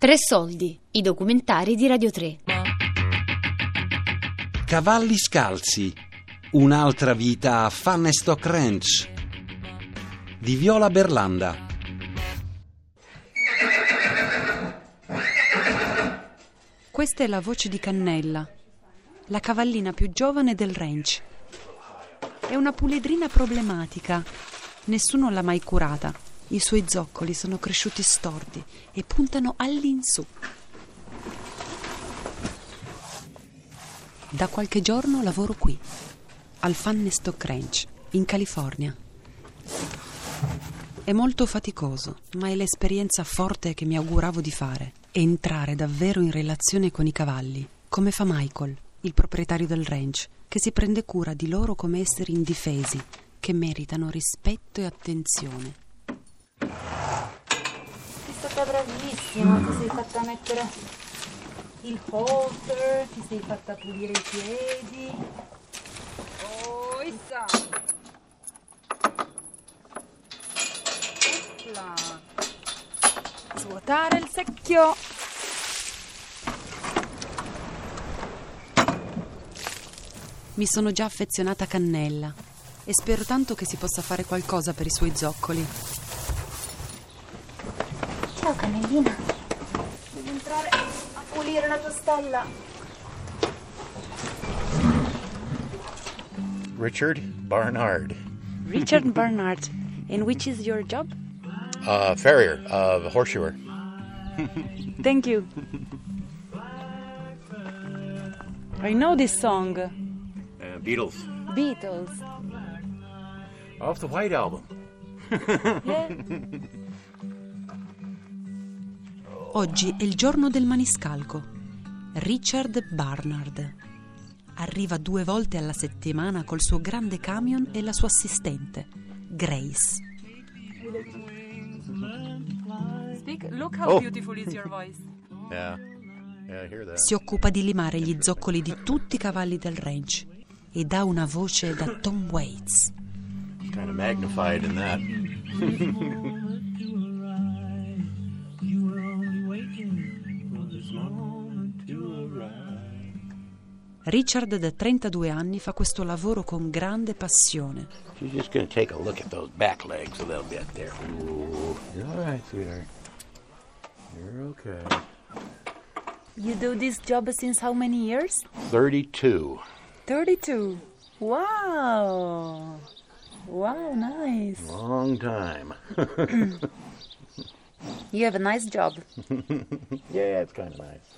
Tre soldi, i documentari di Radio 3. Cavalli scalzi. Un'altra vita a Fannestock Ranch. Di Viola Berlanda. Questa è la voce di Cannella, la cavallina più giovane del ranch. È una puledrina problematica. Nessuno l'ha mai curata. I suoi zoccoli sono cresciuti storti e puntano all'insù. Da qualche giorno lavoro qui, al Fannestock Ranch, in California. È molto faticoso, ma è l'esperienza forte che mi auguravo di fare. Entrare davvero in relazione con i cavalli, come fa Michael, il proprietario del ranch, che si prende cura di loro come esseri indifesi, che meritano rispetto e attenzione. Sei stata bravissima, ti sei fatta mettere il halter, ti sei fatta pulire i piedi. Oh. Svuotare il secchio. Mi sono già affezionata a Cannella e spero tanto che si possa fare qualcosa per i suoi zoccoli. Ciao cannellina. Devi entrare a pulire la tua stalla. Richard Barnard, Richard Barnard, and which is your job? uh, farrier of horseshoer. Thank you. I know this song, Uh, Beatles. Beatles. Off the White Album. Oggi è il giorno del maniscalco. Richard Barnard. Arriva due volte alla settimana col suo grande camion e la sua assistente, Grace. Speak. Look how Oh. beautiful is your voice. Yeah. Yeah, I hear that. Si occupa di limare gli zoccoli di tutti i cavalli del ranch ed ha una voce da Tom Waits. Kind of magnified in that. Richard da 32 anni fa questo lavoro con grande passione. She's just going to take a look at those back legs a little bit there. Ooh. You're all right, sweetheart. You're okay. You do this job since how many years? 32. 32. Wow. Wow, nice. Long time. You have a nice job. yeah, it's kind of nice.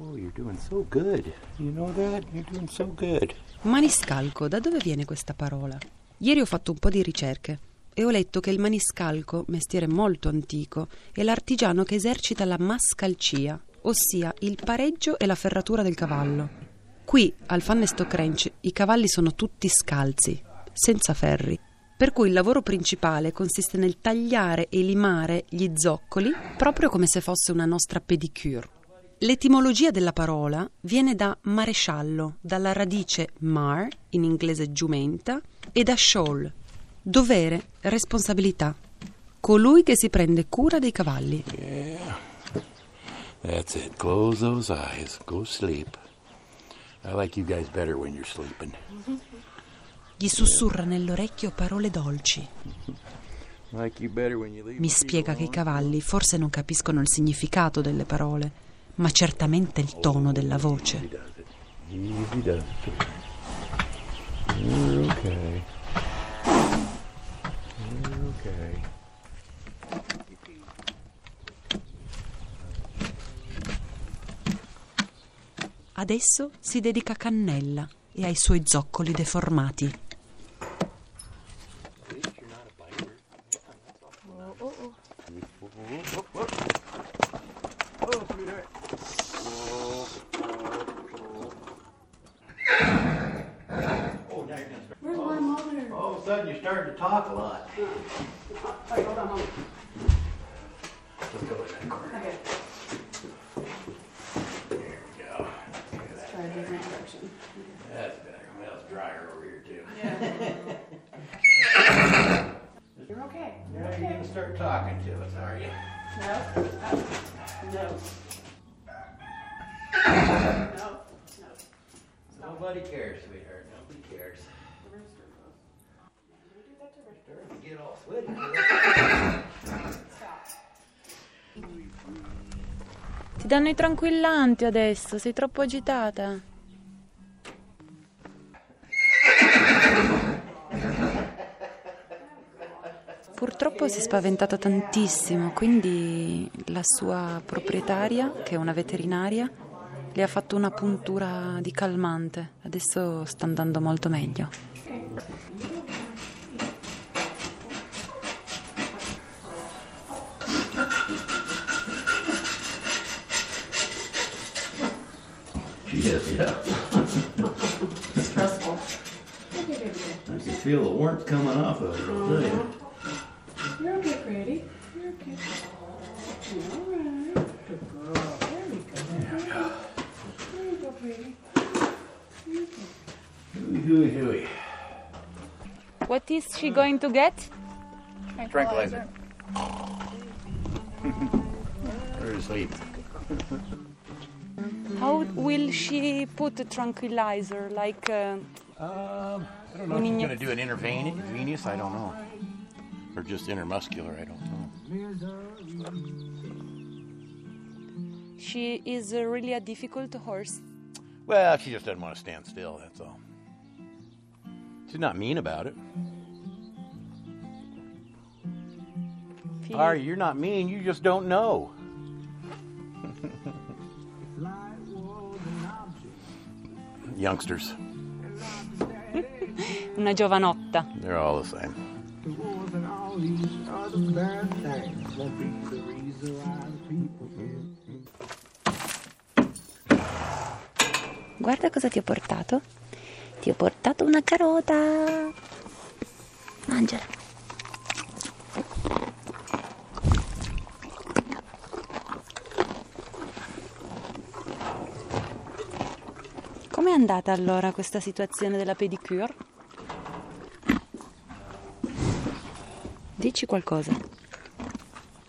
Oh, you're doing so good. You know that? You're doing so good. Maniscalco, da dove viene questa parola? Ieri ho fatto un po' di ricerche e ho letto che il maniscalco, mestiere molto antico, è l'artigiano che esercita la mascalcia, ossia il pareggio e la ferratura del cavallo. Qui, al Fannestock Ranch, i cavalli sono tutti scalzi, senza ferri, per cui il lavoro principale consiste nel tagliare e limare gli zoccoli proprio come se fosse una nostra pedicure. L'etimologia della parola viene da maresciallo, dalla radice mar, in inglese giumenta, e da shawl, dovere, responsabilità. Colui che si prende cura dei cavalli. Yeah. That's it. Close those eyes. Go sleep. I like you guys better when you're sleeping. Gli sussurra nell'orecchio parole dolci. Mi spiega che i cavalli forse non capiscono il significato delle parole, ma certamente il tono della voce. Okay. Okay. Adesso si dedica a Cannella e ai suoi zoccoli deformati. All of a sudden, you're starting to talk a lot. Let's go in that corner. There we go. That's better. Well, it's drier over here, too. You're okay. Now you're going to start talking to us, are you? Nobody cares, sweetheart. Ti danno i tranquillanti adesso, sei troppo agitata. Purtroppo si è spaventata tantissimo, quindi la sua proprietaria, che è una veterinaria, le ha fatto una puntura di calmante. Adesso sta andando molto meglio. She is, yeah. Stressful. I can feel the warmth coming off of her, I'll tell you. You're okay, pretty. You're okay. All right. Good girl. There we go. There you go, pretty. Hooey, hooey, hooey. What is she going to get? Tranquilizer. Her to sleep. How will she put a tranquilizer? Like, uh, Um, I don't know if she's going to do an intravenous. I don't know. Or just intermuscular. I don't know. she is uh, really a difficult horse. Well, she just doesn't want to stand still. That's all. She's not mean about it. Feel- Ari, you're not mean. You just don't know. Youngsters, Una giovanotta. they're all the same. Guarda cosa ti ho portato. Ti ho portato una carota. Mangiala. Com'è andata allora questa situazione della pedicure? Dici qualcosa.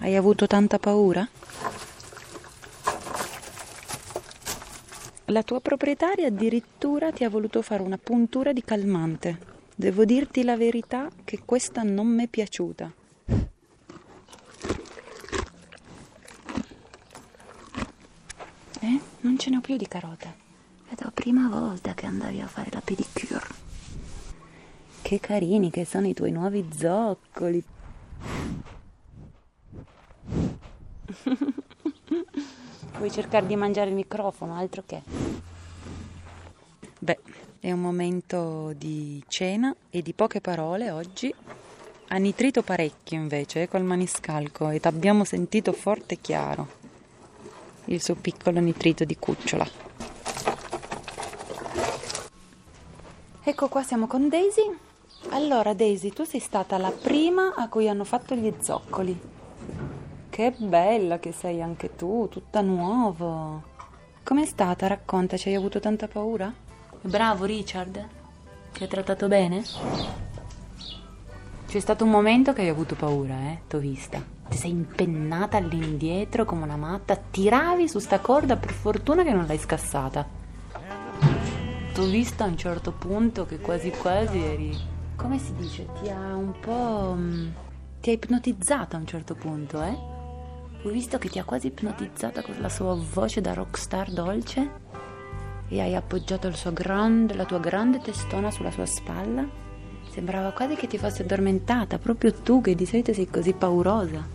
Hai avuto tanta paura? La tua proprietaria addirittura ti ha voluto fare una puntura di calmante. Devo dirti la verità che questa non mi è piaciuta. Eh? Non ce n'ho più di carota. È la prima volta che andavi a fare la pedicure. Che carini che sono i tuoi nuovi zoccoli. Vuoi cercare di mangiare il microfono, altro che. Beh, è un momento di cena e di poche parole oggi. Ha nitrito parecchio invece eh, col maniscalco ed abbiamo sentito forte e chiaro il suo piccolo nitrito di cucciola. Ecco qua siamo con Daisy. Allora Daisy, tu sei stata la prima a cui hanno fatto gli zoccoli. Che bella che sei anche tu, tutta nuova. Com'è stata? Raccontaci, hai avuto tanta paura? Bravo Richard. Ti ha trattato bene? C'è stato un momento che hai avuto paura, eh? T'ho vista. Ti sei impennata all'indietro come una matta, tiravi su sta corda, per fortuna che non l'hai scassata. T'ho vista a un certo punto che quasi quasi eri. Come si dice? Ti ha un po'. mm, Ti ha ipnotizzata a un certo punto, eh? Ho visto che ti ha quasi ipnotizzata con la sua voce da rockstar dolce e hai appoggiato grande- la tua grande testona sulla sua spalla. Sembrava quasi che ti fosse addormentata, proprio tu che di solito sei così paurosa.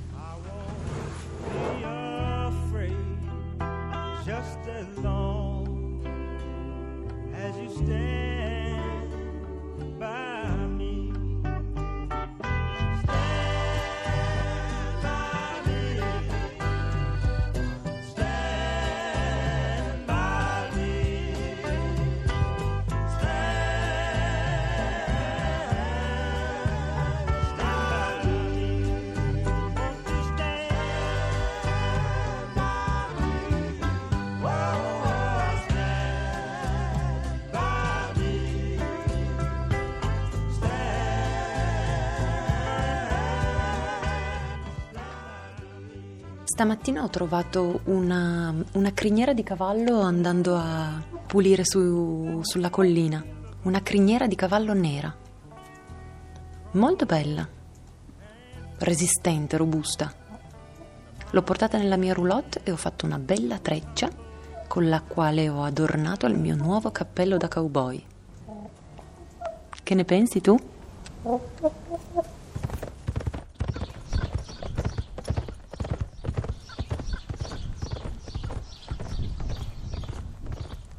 Stamattina ho trovato una, una criniera di cavallo andando a pulire su- sulla collina. Una criniera di cavallo nera. Molto bella. Resistente, robusta. L'ho portata nella mia roulotte e ho fatto una bella treccia con la quale ho adornato il mio nuovo cappello da cowboy. Che ne pensi tu?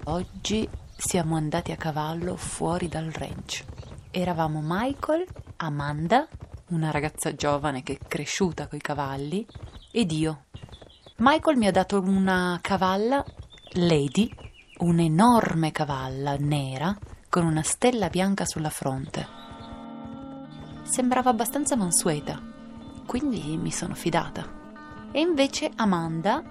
Oggi siamo andati a cavallo fuori dal ranch. Eravamo Michael, Amanda, una ragazza giovane che è cresciuta coi cavalli, ed io. Michael mi ha dato una cavalla, Lady, un'enorme cavalla nera con una stella bianca sulla fronte. Sembrava abbastanza mansueta, quindi mi sono fidata. E invece Amanda,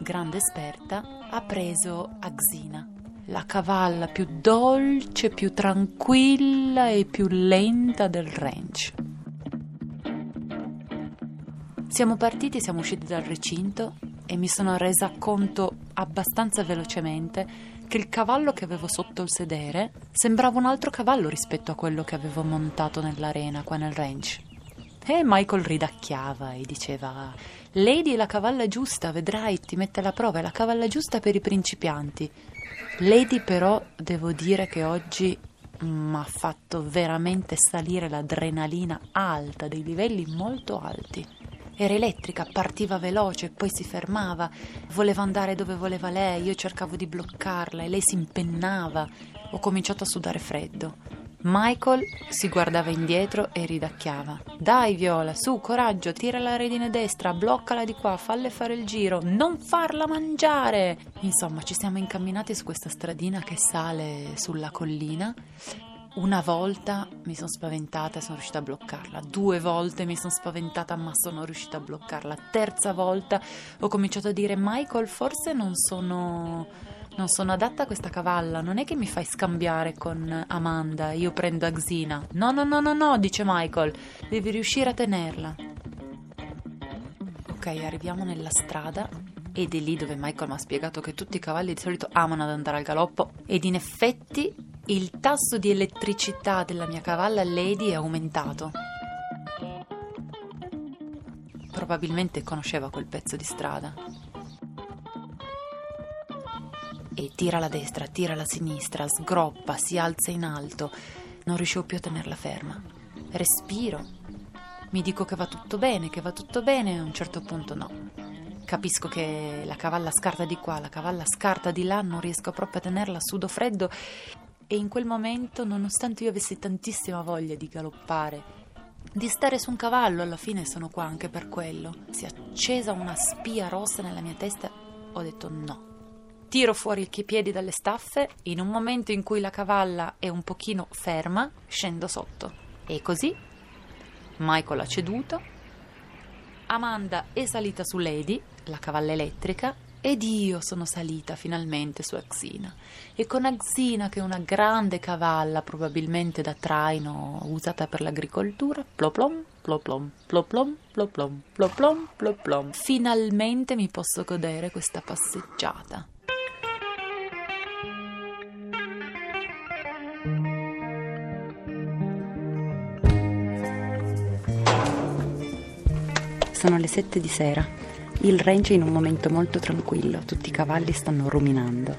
grande esperta, ha preso Axina, la cavalla più dolce, più tranquilla e più lenta del ranch. Siamo partiti, siamo usciti dal recinto e mi sono resa conto abbastanza velocemente che il cavallo che avevo sotto il sedere sembrava un altro cavallo rispetto a quello che avevo montato nell'arena qua nel ranch. E Michael ridacchiava e diceva: Lady è la cavalla giusta, vedrai, ti mette alla prova, è la cavalla giusta per i principianti. Lady, però, devo dire che oggi mi ha fatto veramente salire l'adrenalina alta, dei livelli molto alti. Era elettrica, partiva veloce, poi si fermava, voleva andare dove voleva lei, io cercavo di bloccarla e lei si impennava. Ho cominciato a sudare freddo. Michael si guardava indietro e ridacchiava. Dai, Viola, su, coraggio, tira la redine destra, bloccala di qua, falle fare il giro, non farla mangiare! Insomma, ci siamo incamminati su questa stradina che sale sulla collina. Una volta mi sono spaventata e sono riuscita a bloccarla. Due volte mi sono spaventata ma sono riuscita a bloccarla. Terza volta ho cominciato a dire Michael, forse non sono non sono adatta a questa cavalla, non è che mi fai scambiare con Amanda, io prendo Axina. No, no, no, no, no, dice Michael, devi riuscire a tenerla. Ok, arriviamo nella strada ed è lì dove Michael mi ha spiegato che tutti i cavalli di solito amano ad andare al galoppo ed in effetti il tasso di elettricità della mia cavalla Lady è aumentato. Probabilmente conosceva quel pezzo di strada e tira alla destra, tira alla sinistra, sgroppa, si alza in alto. Non riuscivo più a tenerla ferma. Respiro. Mi dico che va tutto bene, che va tutto bene, e a un certo punto no. Capisco che la cavalla scarta di qua, la cavalla scarta di là, non riesco proprio a tenerla, sudo freddo e in quel momento, nonostante io avessi tantissima voglia di galoppare, di stare su un cavallo, alla fine sono qua anche per quello, si è accesa una spia rossa nella mia testa, ho detto no. Tiro fuori i piedi dalle staffe, in un momento in cui la cavalla è un pochino ferma, scendo sotto. E così Michael ha ceduto, Amanda è salita su Lady, la cavalla elettrica, ed io sono salita finalmente su Axina. E con Axina, che è una grande cavalla, probabilmente da traino usata per l'agricoltura, ploplom, ploplom, ploplom, ploplom, ploplom, ploplom. Finalmente mi posso godere questa passeggiata. Sono le sette di sera. Il ranch è in un momento molto tranquillo, tutti i cavalli stanno ruminando.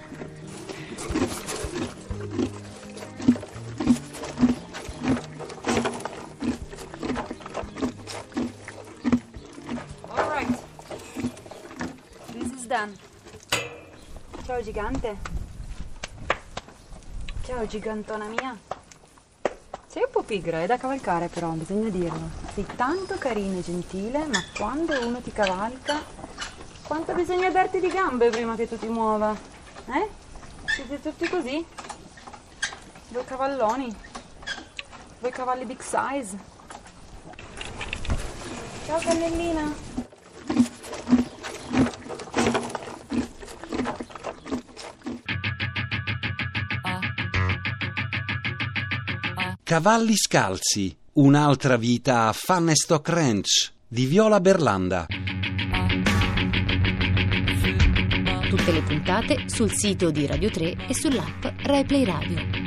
Ciao gigante. Ciao gigantona mia. Pigra, è da cavalcare però, bisogna dirlo. Sei tanto carino e gentile, ma quando uno ti cavalca, quanto bisogna darti di gambe prima che tu ti muova? Eh? Siete tutti così? Due cavalloni? Due cavalli big size? Ciao cannellina! Cavalli scalzi, un'altra vita a Fannestock Ranch di Viola Berlanda. Tutte le puntate sul sito di Radio 3 e sull'app RaiPlay Radio.